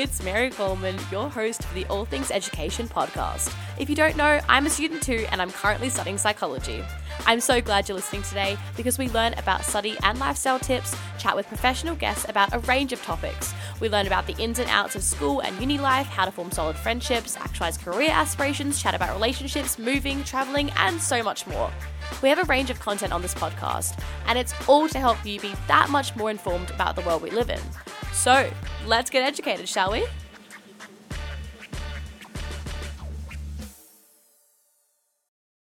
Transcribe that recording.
it's Mary Coleman, your host for the All Things Education podcast. If you don't know, I'm a student too, and I'm currently studying psychology. I'm so glad you're listening today because we learn about study and lifestyle tips, chat with professional guests about a range of topics. We learn about the ins and outs of school and uni life, how to form solid friendships, actualize career aspirations, chat about relationships, moving, traveling, and so much more. We have a range of content on this podcast, and it's all to help you be that much more informed about the world we live in. So, let's get educated, shall we?